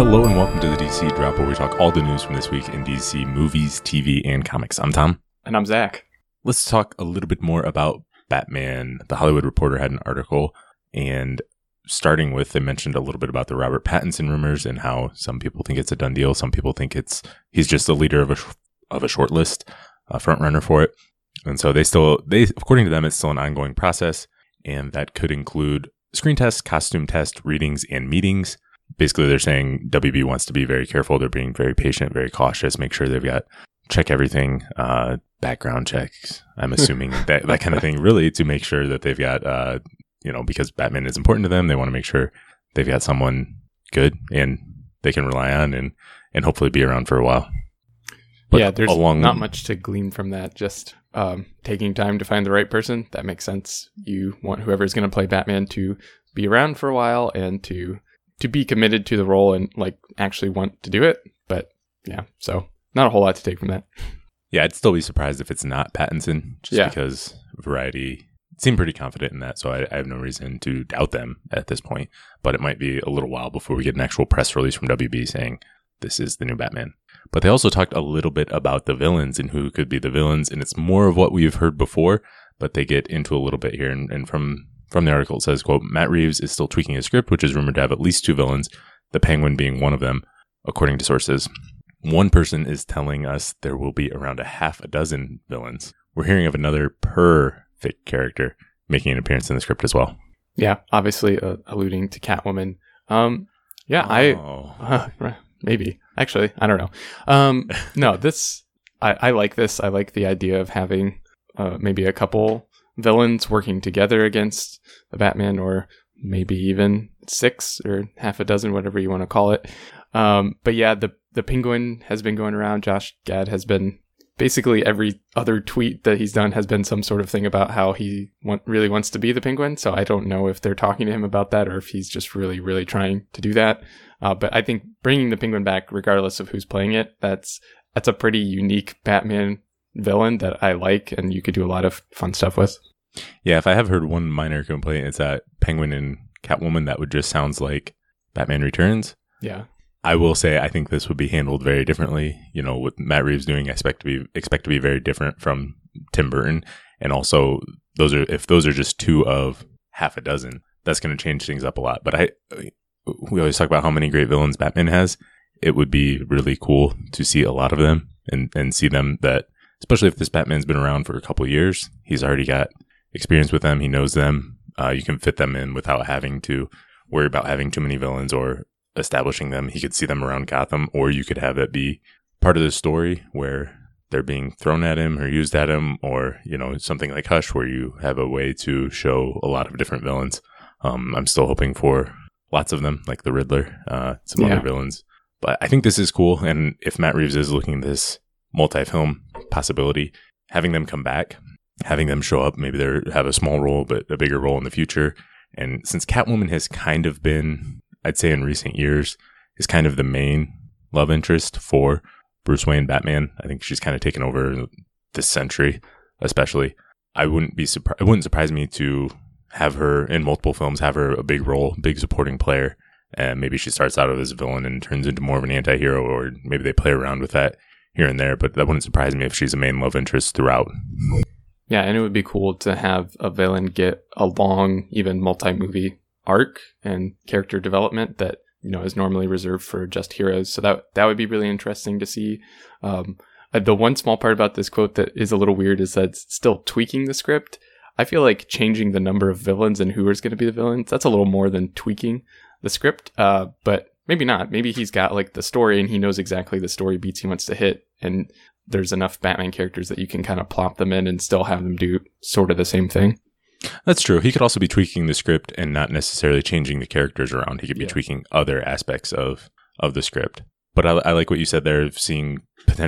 Hello and welcome to the DC Drop, where we talk all the news from this week in DC movies, TV, and comics. I'm Tom. And I'm Zach. Let's talk a little bit more about Batman. The Hollywood Reporter had an article, and starting with, they mentioned a little bit about the Robert Pattinson rumors and how some people think it's a done deal, some people think it's he's just the leader of a of a short list, a front runner for it, and so they still they according to them it's still an ongoing process, and that could include screen tests, costume tests, readings, and meetings basically they're saying WB wants to be very careful. They're being very patient, very cautious, make sure they've got check everything, uh, background checks. I'm assuming that that kind of thing, really, to make sure that they've got, uh, you know, because Batman is important to them. They want to make sure they've got someone good and they can rely on and and hopefully be around for a while. But yeah, there's along, not much to glean from that. Just um, taking time to find the right person. That makes sense. You want whoever's going to play Batman to be around for a while and to to be committed to the role and like actually want to do it. But yeah, so not a whole lot to take from that. Yeah, I'd still be surprised if it's not Pattinson, just yeah. because Variety seemed pretty confident in that. So I, I, have no reason to doubt them at this point. But it might be a little while before we get an actual press release from WB saying this is the new Batman. But they also talked a little bit about the villains and who could be the villains, and it's more of what we've heard before. But they get into a little bit here, and, and from from the article, it says, quote, Matt Reeves is still tweaking his script, which is rumored to have at least two villains, the Penguin being one of them, according to sources. One person is telling us there will be around a half a dozen villains. We're hearing of another perfect character making an appearance in the script as well. Yeah, obviously uh, alluding to Catwoman. Um, yeah, oh. I uh, maybe actually I don't know. Um, no, this I, I like this. I like the idea of having uh, maybe a couple villains working together against the Batman, or maybe even six or half a dozen, whatever you want to call it. Um, but yeah, the the Penguin has been going around. Josh Gad has been basically every other tweet that he's done has been some sort of thing about how he want, really wants to be the Penguin. So I don't know if they're talking to him about that or if he's just really, really trying to do that. Uh, but I think bringing the Penguin back, regardless of who's playing it, that's that's a pretty unique Batman villain that I like, and you could do a lot of fun stuff with. Yeah, if I have heard one minor complaint, it's that Penguin and Catwoman that would just sounds like Batman Returns. Yeah. I will say I think this would be handled very differently. You know, what Matt Reeves doing, I expect to be expect to be very different from Tim Burton. And also those are if those are just two of half a dozen, that's going to change things up a lot. But I we always talk about how many great villains Batman has. It would be really cool to see a lot of them and and see them that especially if this Batman's been around for a couple years. He's already got experience with them. He knows them. Uh, you can fit them in without having to worry about having too many villains or establishing them. He could see them around Gotham, or you could have it be part of the story where they're being thrown at him or used at him, or you know something like Hush, where you have a way to show a lot of different villains. Um, I'm still hoping for lots of them, like the Riddler, uh, some yeah. other villains. But I think this is cool, and if Matt Reeves is looking at this multi-film possibility, having them come back having them show up. Maybe they have a small role, but a bigger role in the future. And since Catwoman has kind of been, I'd say in recent years, is kind of the main love interest for Bruce Wayne Batman. I think she's kind of taken over this century, especially. I wouldn't be surprised. It wouldn't surprise me to have her in multiple films, have her a big role, big supporting player, and maybe she starts out as a villain and turns into more of an anti-hero, or maybe they play around with that here and there. But that wouldn't surprise me if she's a main love interest throughout. Yeah, and it would be cool to have a villain get a long, even multi-movie arc and character development that you know is normally reserved for just heroes. So that that would be really interesting to see. Um, uh, the one small part about this quote that is a little weird is that it's still tweaking the script. I feel like changing the number of villains and who is going to be the villains that's a little more than tweaking the script. Uh, but maybe not. Maybe he's got like the story and he knows exactly the story beats he wants to hit, and there's enough Batman characters that you can kind of plop them in and still have them do sort of the same thing. That's true. He could also be tweaking the script and not necessarily changing the characters around. He could be yeah. tweaking other aspects of of the script. But I, I like what you said there of seeing,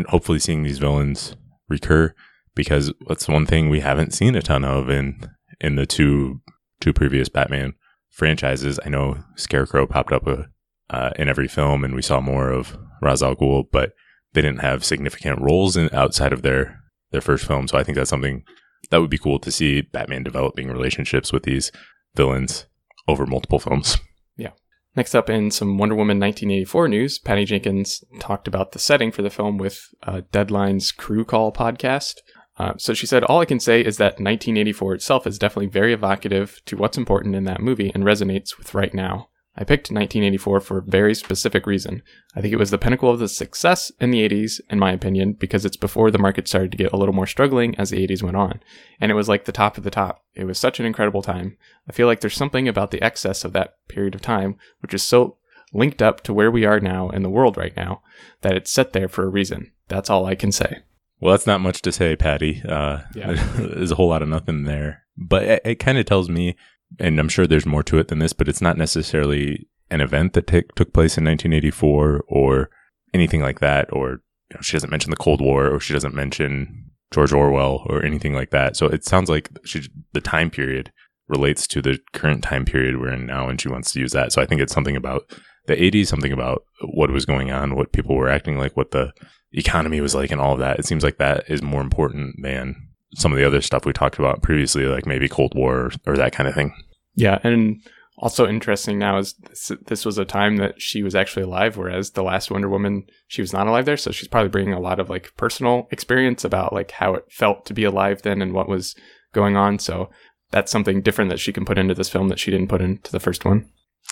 hopefully seeing these villains recur because that's one thing we haven't seen a ton of in in the two two previous Batman franchises. I know Scarecrow popped up a, uh, in every film, and we saw more of Ra's al Ghul, but they didn't have significant roles in outside of their their first film. So I think that's something that would be cool to see Batman developing relationships with these villains over multiple films. Yeah. Next up, in some Wonder Woman 1984 news, Patty Jenkins talked about the setting for the film with uh, Deadline's Crew Call podcast. Uh, so she said, All I can say is that 1984 itself is definitely very evocative to what's important in that movie and resonates with right now. I picked 1984 for a very specific reason. I think it was the pinnacle of the success in the 80s, in my opinion, because it's before the market started to get a little more struggling as the 80s went on. And it was like the top of the top. It was such an incredible time. I feel like there's something about the excess of that period of time, which is so linked up to where we are now in the world right now, that it's set there for a reason. That's all I can say. Well, that's not much to say, Patty. Uh, yeah. there's a whole lot of nothing there. But it, it kind of tells me and I'm sure there's more to it than this, but it's not necessarily an event that t- took place in 1984 or anything like that. Or you know, she doesn't mention the Cold War or she doesn't mention George Orwell or anything like that. So it sounds like she, the time period relates to the current time period we're in now, and she wants to use that. So I think it's something about the 80s, something about what was going on, what people were acting like, what the economy was like, and all of that. It seems like that is more important than some of the other stuff we talked about previously, like maybe Cold War or, or that kind of thing. Yeah, and also interesting now is this, this, was a time that she was actually alive, whereas the last Wonder Woman she was not alive there. So she's probably bringing a lot of like personal experience about like how it felt to be alive then and what was going on. So that's something different that she can put into this film that she didn't put into the first one.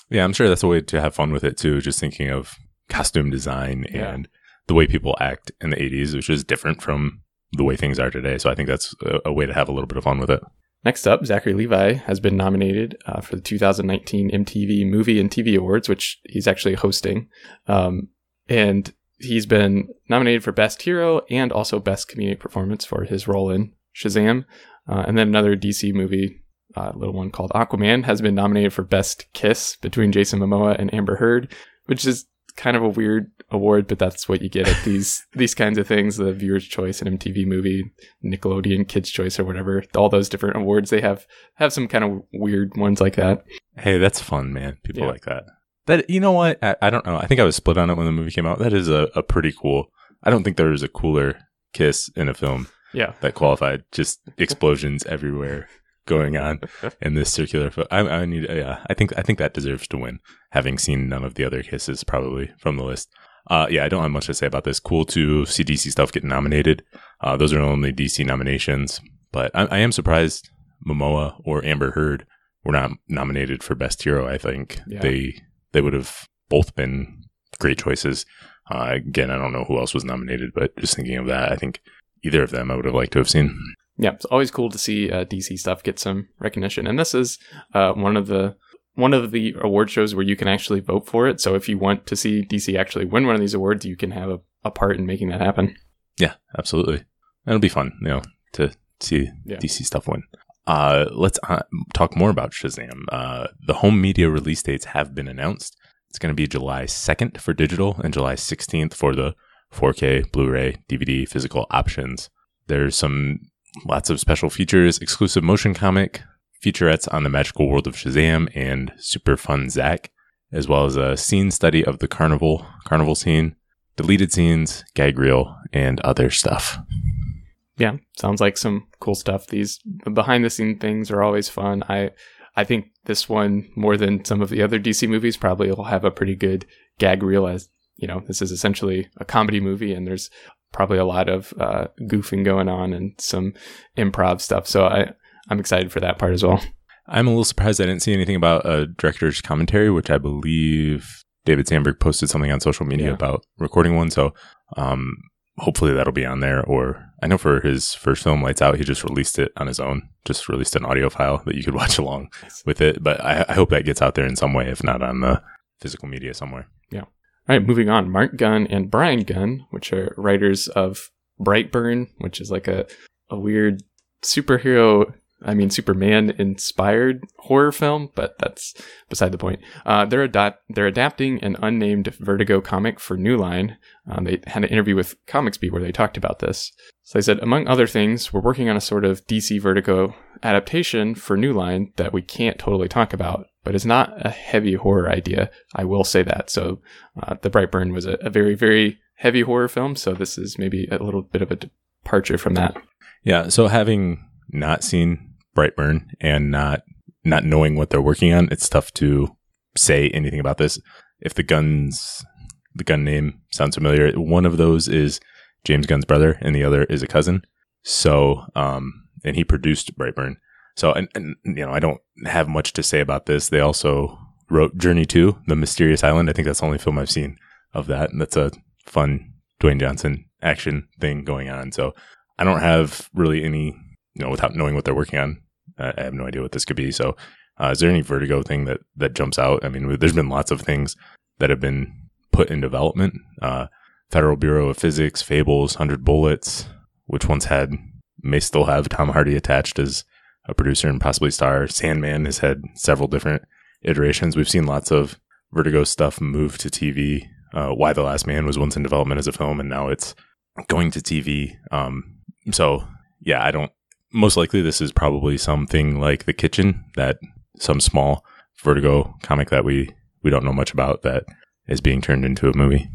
Yeah, I'm sure that's a way to have fun with it too. Just thinking of costume design yeah. and the way people act in the 80s, which is different from the way things are today. So I think that's a, a way to have a little bit of fun with it. Next up, Zachary Levi has been nominated uh, for the 2019 MTV Movie and TV Awards, which he's actually hosting. Um, and he's been nominated for Best Hero and also Best Comedic Performance for his role in Shazam. Uh, and then another DC movie, a uh, little one called Aquaman, has been nominated for Best Kiss between Jason Momoa and Amber Heard, which is kind of a weird award, but that's what you get at these these kinds of things. The Viewer's Choice and MTV Movie, Nickelodeon Kids Choice, or whatever. All those different awards they have have some kind of weird ones like that. Hey, that's fun, man. People yeah. like that. That you know what? I, I, don't know. I think I was split on it when the movie came out. That is a, a pretty cool. I don't think there is a cooler kiss in a film. Yeah, that qualified. Just explosions everywhere going on in this circular. Fo- I, I need, yeah, I think I think that deserves to win. Having seen none of the other kisses, probably from the list. Uh, yeah, I don't have much to say about this. Cool to see DC stuff get nominated. Uh, those are only DC nominations, but I, I, am surprised Momoa or Amber Heard were not nominated for Best Hero. I think yeah. they they would have both been great choices. Uh, again, I don't know who else was nominated, but just thinking of that, I think either of them I would have liked to have seen yeah, it's always cool to see uh, DC stuff get some recognition, and this is uh, one of the one of the award shows where you can actually vote for it. So if you want to see DC actually win one of these awards, you can have a, a part in making that happen. Yeah, absolutely. It'll be fun, you know, to see yeah. DC stuff win. Uh, let's uh, talk more about Shazam. Uh, the home media release dates have been announced. It's going to be July 2nd for digital and July 16th for the 4K, Blu-ray, DVD, physical options. There's some Lots of special features, exclusive motion comic, featurettes on the magical world of Shazam and Super Fun Zach, as well as a scene study of the carnival, carnival scene, deleted scenes, gag reel, and other stuff. Yeah, sounds like some cool stuff. These behind the scene things are always fun. I I think this one more than some of the other DC movies probably will have a pretty good gag reel as you know, this is essentially a comedy movie and there's probably a lot of uh, goofing going on and some improv stuff. So I, I'm excited for that part as well. I'm a little surprised I didn't see anything about a director's commentary, which I believe David Sandberg posted something on social media yeah. about recording one. So um, hopefully that'll be on there. Or I know for his first film, Lights Out, he just released it on his own, just released an audio file that you could watch along with it. But I, I hope that gets out there in some way, if not on the physical media somewhere. Yeah. All right, moving on. Mark Gunn and Brian Gunn, which are writers of Brightburn, which is like a, a weird superhero, I mean, Superman inspired horror film, but that's beside the point. Uh, they're, they're adapting an unnamed Vertigo comic for New Line. Um, they had an interview with Comics Beat where they talked about this. So they said, among other things, we're working on a sort of DC Vertigo adaptation for New Line that we can't totally talk about but it's not a heavy horror idea. I will say that. So, uh, The Brightburn was a, a, very, very heavy horror film. So, this is maybe a little bit of a departure from that. Yeah. So, having not seen Brightburn and not not knowing what they're working on, it's tough to say anything about this. If the Gunns, the Gunn name sounds familiar, one of those is James Gunn's brother, and the other is a cousin. So, um, and he produced Brightburn. So, and, and you know, I don't have much to say about this. They also wrote Journey to the Mysterious Island. I think that's the only film I've seen of that, and that's a fun Dwayne Johnson action thing going on. So, I don't have really any, you know, without knowing what they're working on, I have no idea what this could be. So, uh, is there any Vertigo thing that that jumps out? I mean, there's been lots of things that have been put in development. Uh, Federal Bureau of Physics, Fables, Hundred Bullets, which once had may still have Tom Hardy attached as a producer and possibly star. Sandman has had several different iterations. We've seen lots of Vertigo stuff move to TV. Uh, Y the Last Man was once in development as a film, and now it's going to TV. Um, so yeah, I don't. Most likely, this is probably something like The Kitchen, that some small Vertigo comic that we we don't know much about that is being turned into a movie.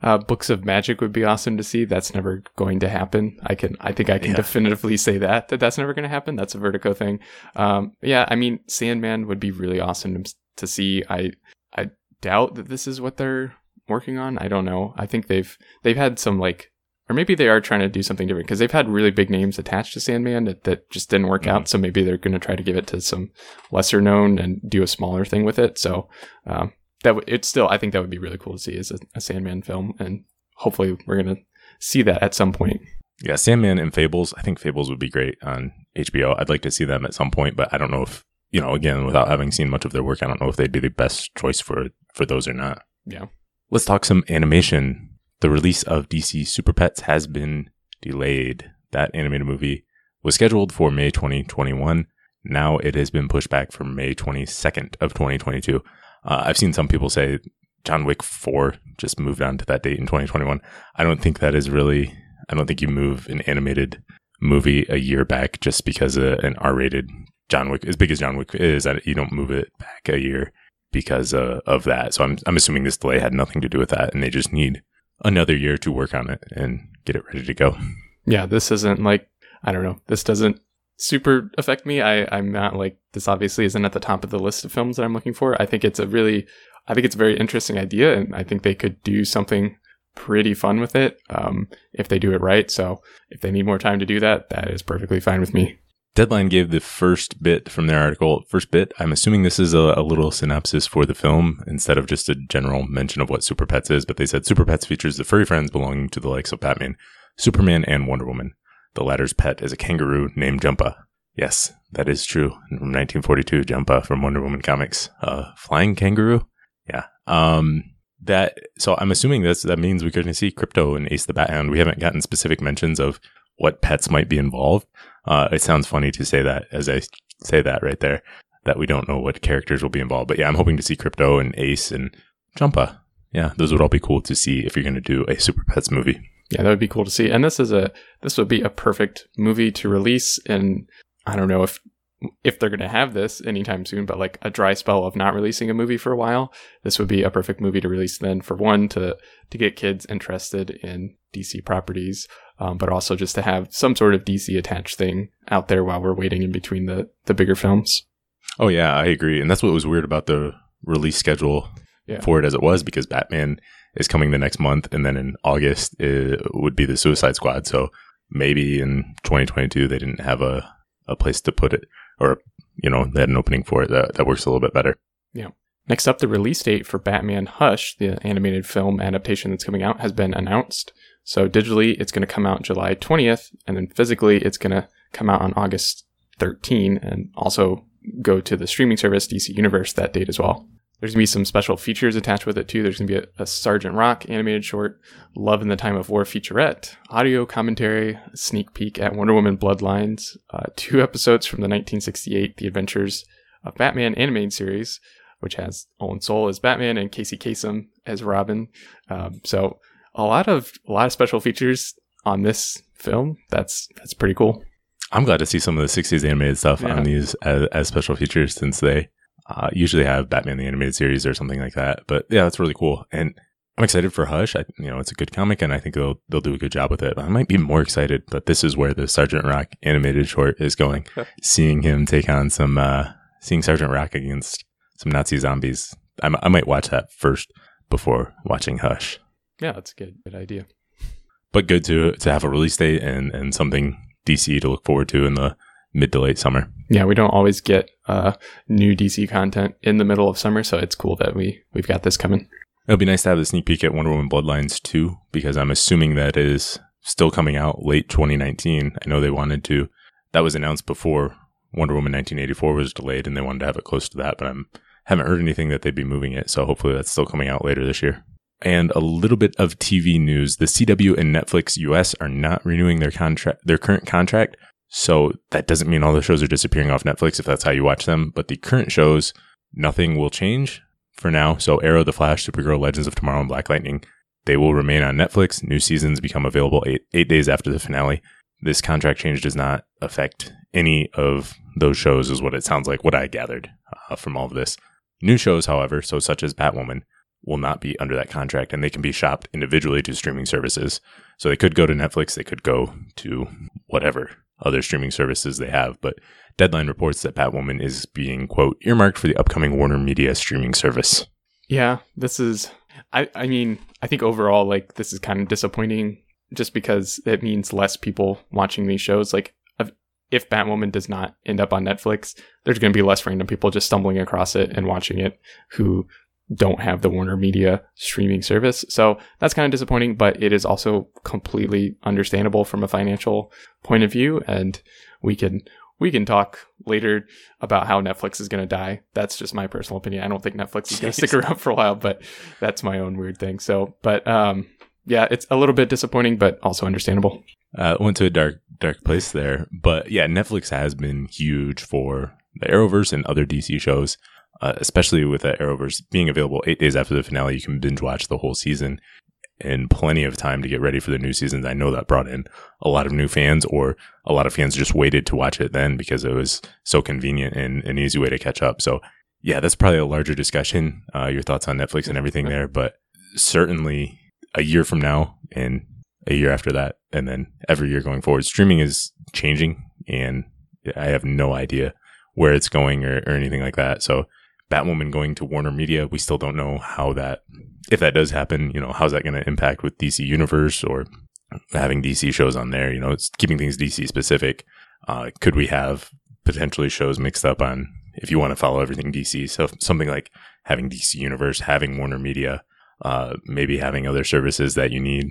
Uh, Books of Magic would be awesome to see. That's never going to happen. I can, I think I can yeah. definitively say that that that's never going to happen. That's a Vertigo thing. Um, yeah, I mean, Sandman would be really awesome to, to see. I, I doubt that this is what they're working on. I don't know. I think they've they've had some like, or maybe they are trying to do something different because they've had really big names attached to Sandman that, that just didn't work mm-hmm. out. So maybe they're going to try to give it to some lesser known and do a smaller thing with it. So um, that w- it's still I think that would be really cool to see as a, a Sandman film, and hopefully we're gonna see that at some point. Yeah, Sandman and Fables. I think Fables would be great on HBO. I'd like to see them at some point, but I don't know if you know. Again, without having seen much of their work, I don't know if they'd be the best choice for for those or not. Yeah. Let's talk some animation. The release of DC Super Pets has been delayed. That animated movie was scheduled for May 2021. Now it has been pushed back from May 22nd of 2022. Uh, I've seen some people say John Wick 4 just moved on to that date in 2021. I don't think that is really, I don't think you move an animated movie a year back just because an R rated John Wick, as big as John Wick is, you don't move it back a year because uh, of that. So I'm, I'm assuming this delay had nothing to do with that and they just need another year to work on it and get it ready to go. Yeah, this isn't like, I don't know, this doesn't super affect me. I, I'm not like this obviously isn't at the top of the list of films that I'm looking for. I think it's a really I think it's a very interesting idea and I think they could do something pretty fun with it um, if they do it right. So if they need more time to do that, that is perfectly fine with me. Deadline gave the first bit from their article. First bit, I'm assuming this is a, a, little synopsis for the film instead of just a general mention of what Super Pets is, but they said Super Pets features the furry friends belonging to the likes of Batman, Superman, and Wonder Woman. The latter's pet is a kangaroo named Jumpa. Yes, that is true. From 1942, Jumpa from Wonder Woman comics. Uh, flying kangaroo? Yeah. Um, that, so I'm assuming this, that means we're going to see Krypto and Ace the Bat. We haven't gotten specific mentions of what pets might be involved. Uh, it sounds funny to say that as I say that right there, that we don't know what characters will be involved. But yeah, I'm hoping to see Krypto and Ace and Jumpa. Yeah, those would all be cool to see if you're going to do a Super Pets movie. Yeah, that would be cool to see. And this is a this would be a perfect movie to release in I don't know if if they're going to have this anytime soon, but like a dry spell of not releasing a movie for a while, this would be a perfect movie to release then for one to to get kids interested in DC properties, um, but also just to have some sort of DC attached thing out there while we're waiting in between the the bigger films. Oh yeah, I agree, and that's what was weird about the release schedule yeah. for it as it was because Batman is coming the next month, and then in August it would be the Suicide Squad. So maybe in 2022 they didn't have a, a place to put it, or you know they had an opening for it that that works a little bit better. Yeah. Next up, the release date for Batman Hush, the animated film adaptation that's coming out, has been announced. So digitally, it's going to come out July 20th, and then physically, it's going to come out on August 13, and also go to the streaming service DC Universe that date as well. There's gonna be some special features attached with it too. There's gonna be a, a Sergeant Rock animated short, Love in the Time of War featurette, audio commentary, sneak peek at Wonder Woman Bloodlines, uh, two episodes from the 1968 The Adventures of Batman animated series, which has Olan Soule as Batman and Casey Kasem as Robin. Um, so a lot of a lot of special features on this film. That's that's pretty cool. I'm glad to see some of the 60s animated stuff yeah. on these as, as special features since they uh, usually have Batman the animated series or something like that. But yeah, that's really cool, and I'm excited for Hush. I, you know, it's a good comic, and I think they'll they'll do a good job with it. I might be more excited, but this is where the Sergeant Rock animated short is going. seeing him take on some, uh, seeing Sergeant Rock against some Nazi zombies. I, I might watch that first before watching Hush. Yeah, that's a good good idea. But good to to have a release date and and something DC to look forward to in the mid to late summer. Yeah, we don't always get uh, new DC content in the middle of summer, so it's cool that we we've got this coming. It'll be nice to have the sneak peek at Wonder Woman Bloodlines 2 because I'm assuming that is still coming out late 2019. I know they wanted to. That was announced before Wonder Woman 1984 was delayed, and they wanted to have it close to that. But I haven't heard anything that they'd be moving it, so hopefully that's still coming out later this year. And a little bit of TV news: the CW and Netflix US are not renewing their contract, their current contract. So that doesn't mean all the shows are disappearing off Netflix if that's how you watch them. But the current shows, nothing will change for now. So Arrow, The Flash, Supergirl, Legends of Tomorrow, and Black Lightning, they will remain on Netflix. New seasons become available eight, eight days after the finale. This contract change does not affect any of those shows, is what it sounds like, what I gathered uh, from all of this. New shows, however, so such as Batwoman, will not be under that contract and they can be shopped individually to streaming services. So they could go to Netflix, they could go to whatever other streaming services they have, but Deadline reports that Batwoman is being, quote, earmarked for the upcoming Warner Media streaming service. Yeah, this is, I, I mean, I think overall, like, this is kind of disappointing just because it means less people watching these shows. Like, if Batwoman does not end up on Netflix, there's going to be less random people just stumbling across it and watching it who don't have the Warner Media streaming service. So that's kind of disappointing, but it is also completely understandable from a financial point of view. And we can we can talk later about how Netflix is going to die. That's just my personal opinion. I don't think Netflix is going to stick around for a while, but that's my own weird thing. So, but um, yeah, it's a little bit disappointing, but also understandable. Uh, went to a dark, dark place there, but yeah, Netflix has been huge for the Arrowverse and other DC shows, uh, especially with the Arrowverse being available eight days after the finale. You can binge watch the whole season in plenty of time to get ready for the new seasons. I know that brought in a lot of new fans, or a lot of fans just waited to watch it then because it was so convenient and an easy way to catch up. So, yeah, that's probably a larger discussion. Uh, your thoughts on Netflix and everything there, but certainly a year from now and a year after that, and then every year going forward, streaming is changing, and I have no idea where it's going or, or anything like that. So, Batwoman going to Warner Media, we still don't know how that if that does happen, you know, how's that going to impact with DC Universe or having DC shows on there? You know, it's keeping things DC specific. Uh, could we have potentially shows mixed up on if you want to follow everything DC? So something like having DC Universe, having Warner Media, uh, maybe having other services that you need.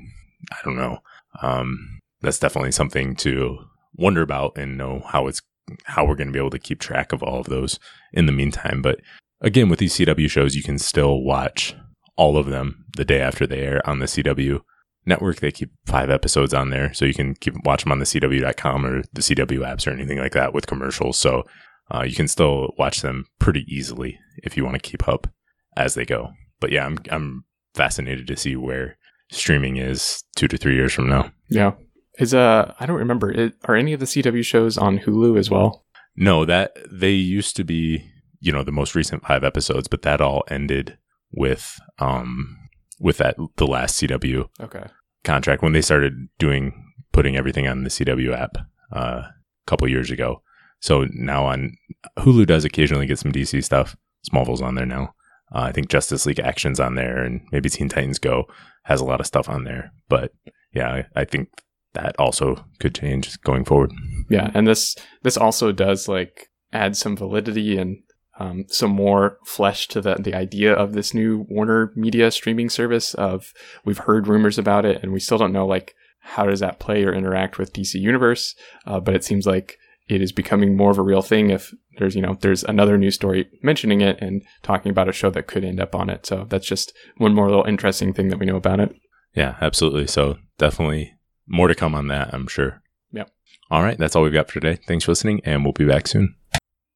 I don't know. Um, that's definitely something to wonder about and know how it's how we're going to be able to keep track of all of those in the meantime. But again, with these CW shows, you can still watch all of them the day after they air on the CW network. They keep five episodes on there, so you can keep watch them on the CW.com or the CW apps or anything like that with commercials. So uh, you can still watch them pretty easily if you want to keep up as they go. But yeah, I'm I'm fascinated to see where streaming is two to three years from now. Yeah, is uh I don't remember. It, are any of the CW shows on Hulu as well? No, that they used to be. You know the most recent five episodes, but that all ended with um with that the last CW okay contract when they started doing putting everything on the CW app uh, a couple years ago. So now on Hulu does occasionally get some DC stuff. Smallville's on there now. Uh, I think Justice League Action's on there, and maybe Teen Titans Go has a lot of stuff on there. But yeah, I, I think that also could change going forward. Yeah, and this this also does like add some validity and um, some more flesh to the the idea of this new Warner Media streaming service. Of we've heard rumors about it, and we still don't know like how does that play or interact with DC Universe. Uh, but it seems like it is becoming more of a real thing. If there's you know there's another news story mentioning it and talking about a show that could end up on it. So that's just one more little interesting thing that we know about it. Yeah, absolutely. So definitely more to come on that, I'm sure. Yep. All right, that's all we've got for today. Thanks for listening, and we'll be back soon.